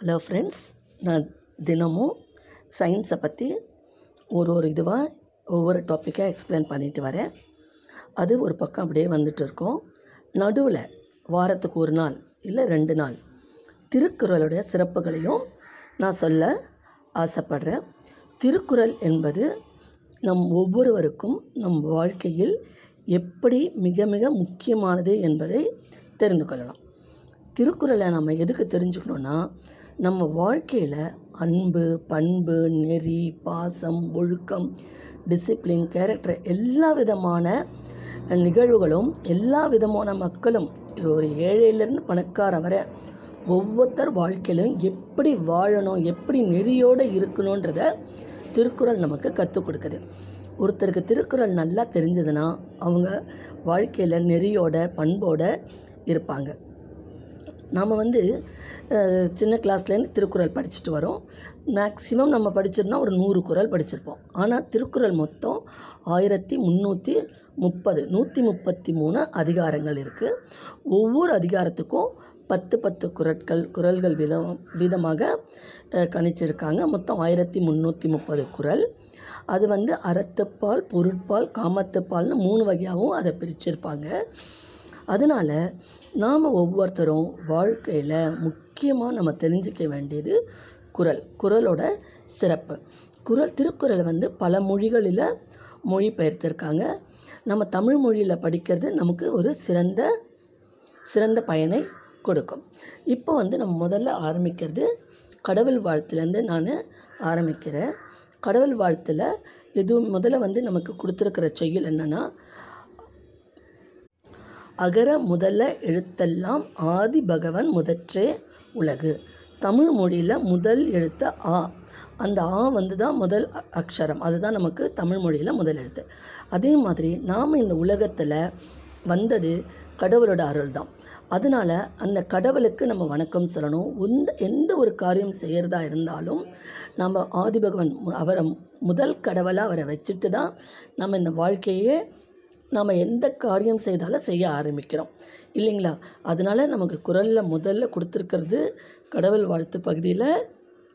Hello friends நான் தினமும் சயின்ஸை பற்றி ஒரு ஒரு இதுவாக ஒவ்வொரு டாப்பிக்காக எக்ஸ்பிளைன் பண்ணிட்டு வரேன். அது ஒரு பக்கம் அப்படியே வந்துட்டு இருக்கும். நடுவில் வாரத்துக்கு ஒரு நாள் இல்லை ரெண்டு நாள் திருக்குறளுடைய சிறப்புகளையும் நான் சொல்ல ஆசைப்படுறேன். திருக்குறள் என்பது நம் ஒவ்வொருவருக்கும் நம் வாழ்க்கையில் எப்படி மிக மிக முக்கியமானது என்பதை தெரிந்து கொள்ளலாம். திருக்குறளை நம்ம எதுக்கு தெரிஞ்சுக்கணுன்னா நம்ம வாழ்க்கையில் அன்பு பண்பு நெறி பாசம் ஒழுக்கம் டிசிப்ளின் கேரக்டர் எல்லா விதமான நிகழ்வுகளும் எல்லா விதமான மக்களும் ஒரு ஏழையிலேருந்து பணக்கார வரை ஒவ்வொருத்தர் வாழ்க்கையிலும் எப்படி வாழணும் எப்படி நெறியோடு இருக்கணுன்றத திருக்குறள் நமக்கு கற்றுக் கொடுக்குது. ஒருத்தருக்கு திருக்குறள் நல்லா தெரிஞ்சதுன்னா அவங்க வாழ்க்கையில் நெறியோட பண்போடு இருப்பாங்க. நாம் வந்து சின்ன கிளாஸ்லேருந்து திருக்குறள் படிச்சுட்டு வரோம். மேக்ஸிமம் நம்ம படிச்சிருந்தா ஒரு நூறு குறள் படிச்சிருப்போம். ஆனால் திருக்குறள் மொத்தம் ஆயிரத்தி முந்நூற்றி முப்பது நூற்றி முப்பத்தி மூணு அதிகாரங்கள் இருக்குது ஒவ்வொரு அதிகாரத்துக்கும் பத்து பத்து குறட்கள் குறள்கள் விதம் விதமாக கணிச்சிருக்காங்க. மொத்தம் ஆயிரத்தி முந்நூற்றி முப்பது குறள். அது வந்து அறத்துப்பால் பொருட்பால் காமத்துப்பால்னு மூணு வகையாகவும் அதை பிரிச்சிருப்பாங்க. அதனால் நாம் ஒவ்வொருத்தரும் வாழ்க்கையில் முக்கியமாக நம்ம தெரிஞ்சிக்க வேண்டியது குறள் குறளோட சிறப்பு. குறள் திருக்குறளை வந்து பல மொழிகளில் மொழிபெயர்த்திருக்காங்க. நம்ம தமிழ் மொழியில் படிக்கிறது நமக்கு ஒரு சிறந்த சிறந்த பயனை கொடுக்கும். இப்போ வந்து நம்ம முதல்ல ஆரம்பிக்கிறது கடவுள் வாழ்த்துலேருந்து நான் ஆரம்பிக்கிறேன். கடவுள் வாழ்த்தில் எதுவும் முதல்ல வந்து நமக்கு கொடுத்துருக்கிற செய்யல் என்னென்னா அகர முதல எழுத்தெல்லாம் ஆதி பகவன் முதற்றே உலகு. தமிழ் மொழியில் முதல் எழுத்து ஆ. அந்த ஆ வந்து தான் முதல் அ- அக்ஷரம். அதுதான் நமக்கு தமிழ் மொழியில் முதல் எழுத்து. அதே மாதிரி நாம் இந்த உலகத்தில் வந்தது கடவுளோட அருள் தான் அதனால் அந்த கடவுளுக்கு நம்ம வணக்கம் சொல்லணும். எந்த எந்த ஒரு காரியம் செய்கிறதா இருந்தாலும் நம்ம ஆதிபகவன் மு- அவரை முதல் கடவுளாக அவரை வச்சுட்டு தான் நம்ம இந்த வாழ்க்கையே நாம் எந்த காரியம் செய்தாலும் செய்ய ஆரம்பிக்கிறோம். இல்லைங்களா? அதனால் நமக்கு குரலில் முதல்ல கொடுத்துருக்கிறது கடவுள் வாழ்த்து பகுதியில்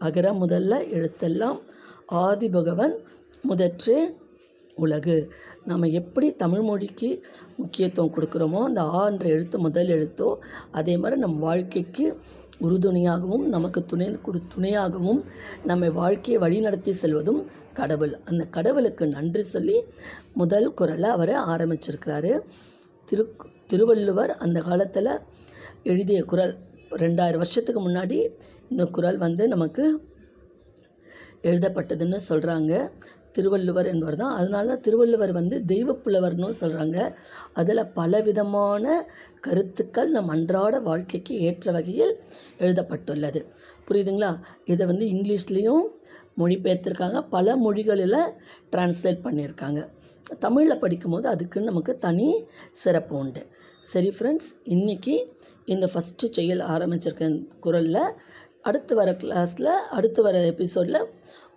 அகர முதல்ல எழுத்தெல்லாம் ஆதி பகவன் முதற்று உலகு. நம்ம எப்படி தமிழ் மொழிக்கு முக்கியத்துவம் கொடுக்குறோமோ அந்த ஆ என்ற எழுத்து முதல் எழுத்தோ அதே மாதிரி நம் வாழ்க்கைக்கு உறுதுணையாகவும் நமக்கு துணை கொடு துணையாகவும் நம்மை வாழ்க்கையை வழிநடத்தி செல்வதும் கடவுள். அந்த கடவுளுக்கு நன்றி சொல்லி முதல் குரலை அவர் ஆரம்பிச்சிருக்கிறாரு. திரு திருவள்ளுவர் அந்த காலத்தில் எழுதிய குரல் ரெண்டாயிரம் வருஷத்துக்கு முன்னாடி இந்த குரல் வந்து நமக்கு எழுதப்பட்டதுன்னு சொல்கிறாங்க திருவள்ளுவர் என்பவர் தான். அதனால தான் திருவள்ளுவர் வந்து தெய்வப்புலவர்னு சொல்கிறாங்க அதில் பலவிதமான கருத்துக்கள் நம் அன்றாட வாழ்க்கைக்கு ஏற்ற வகையில் எழுதப்பட்டுள்ளது. புரியுதுங்களா? இதை வந்து இங்கிலீஷ்லேயும் மொழிபெயர்த்திருக்காங்க. பல மொழிகளில் டிரான்ஸ்லேட் பண்ணியிருக்காங்க. தமிழில் படிக்கும்போது அதுக்குன்னு நமக்கு தனி சிறப்பு உண்டு. சரி ஃப்ரெண்ட்ஸ் இன்றைக்கி இந்த ஃபஸ்ட்டு செயல் ஆரம்பிச்சிருக்க குரலில் அடுத்து வர கிளாஸில் அடுத்து வர எபிசோடில்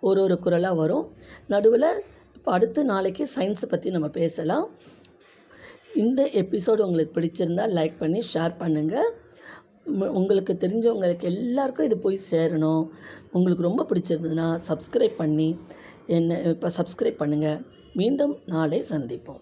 ஒரு ஒரு குரலாக வரும். நடுவில் இப்போ அடுத்து நாளைக்கு சயின்ஸை பற்றி நம்ம பேசலாம். இந்த எபிசோடு உங்களுக்கு பிடிச்சிருந்தா லைக் பண்ணி ஷேர் பண்ணுங்கள் உங்களுக்கு தெரிஞ்சவங்களுக்கு எல்லாருக்கும் இது போய் சேரணும். உங்களுக்கு ரொம்ப பிடிச்சிருந்ததுன்னா சப்ஸ்கிரைப் பண்ணி என்ன இப்போ சப்ஸ்கிரைப் பண்ணுங்கள் மீண்டும் நாளை சந்திப்போம்.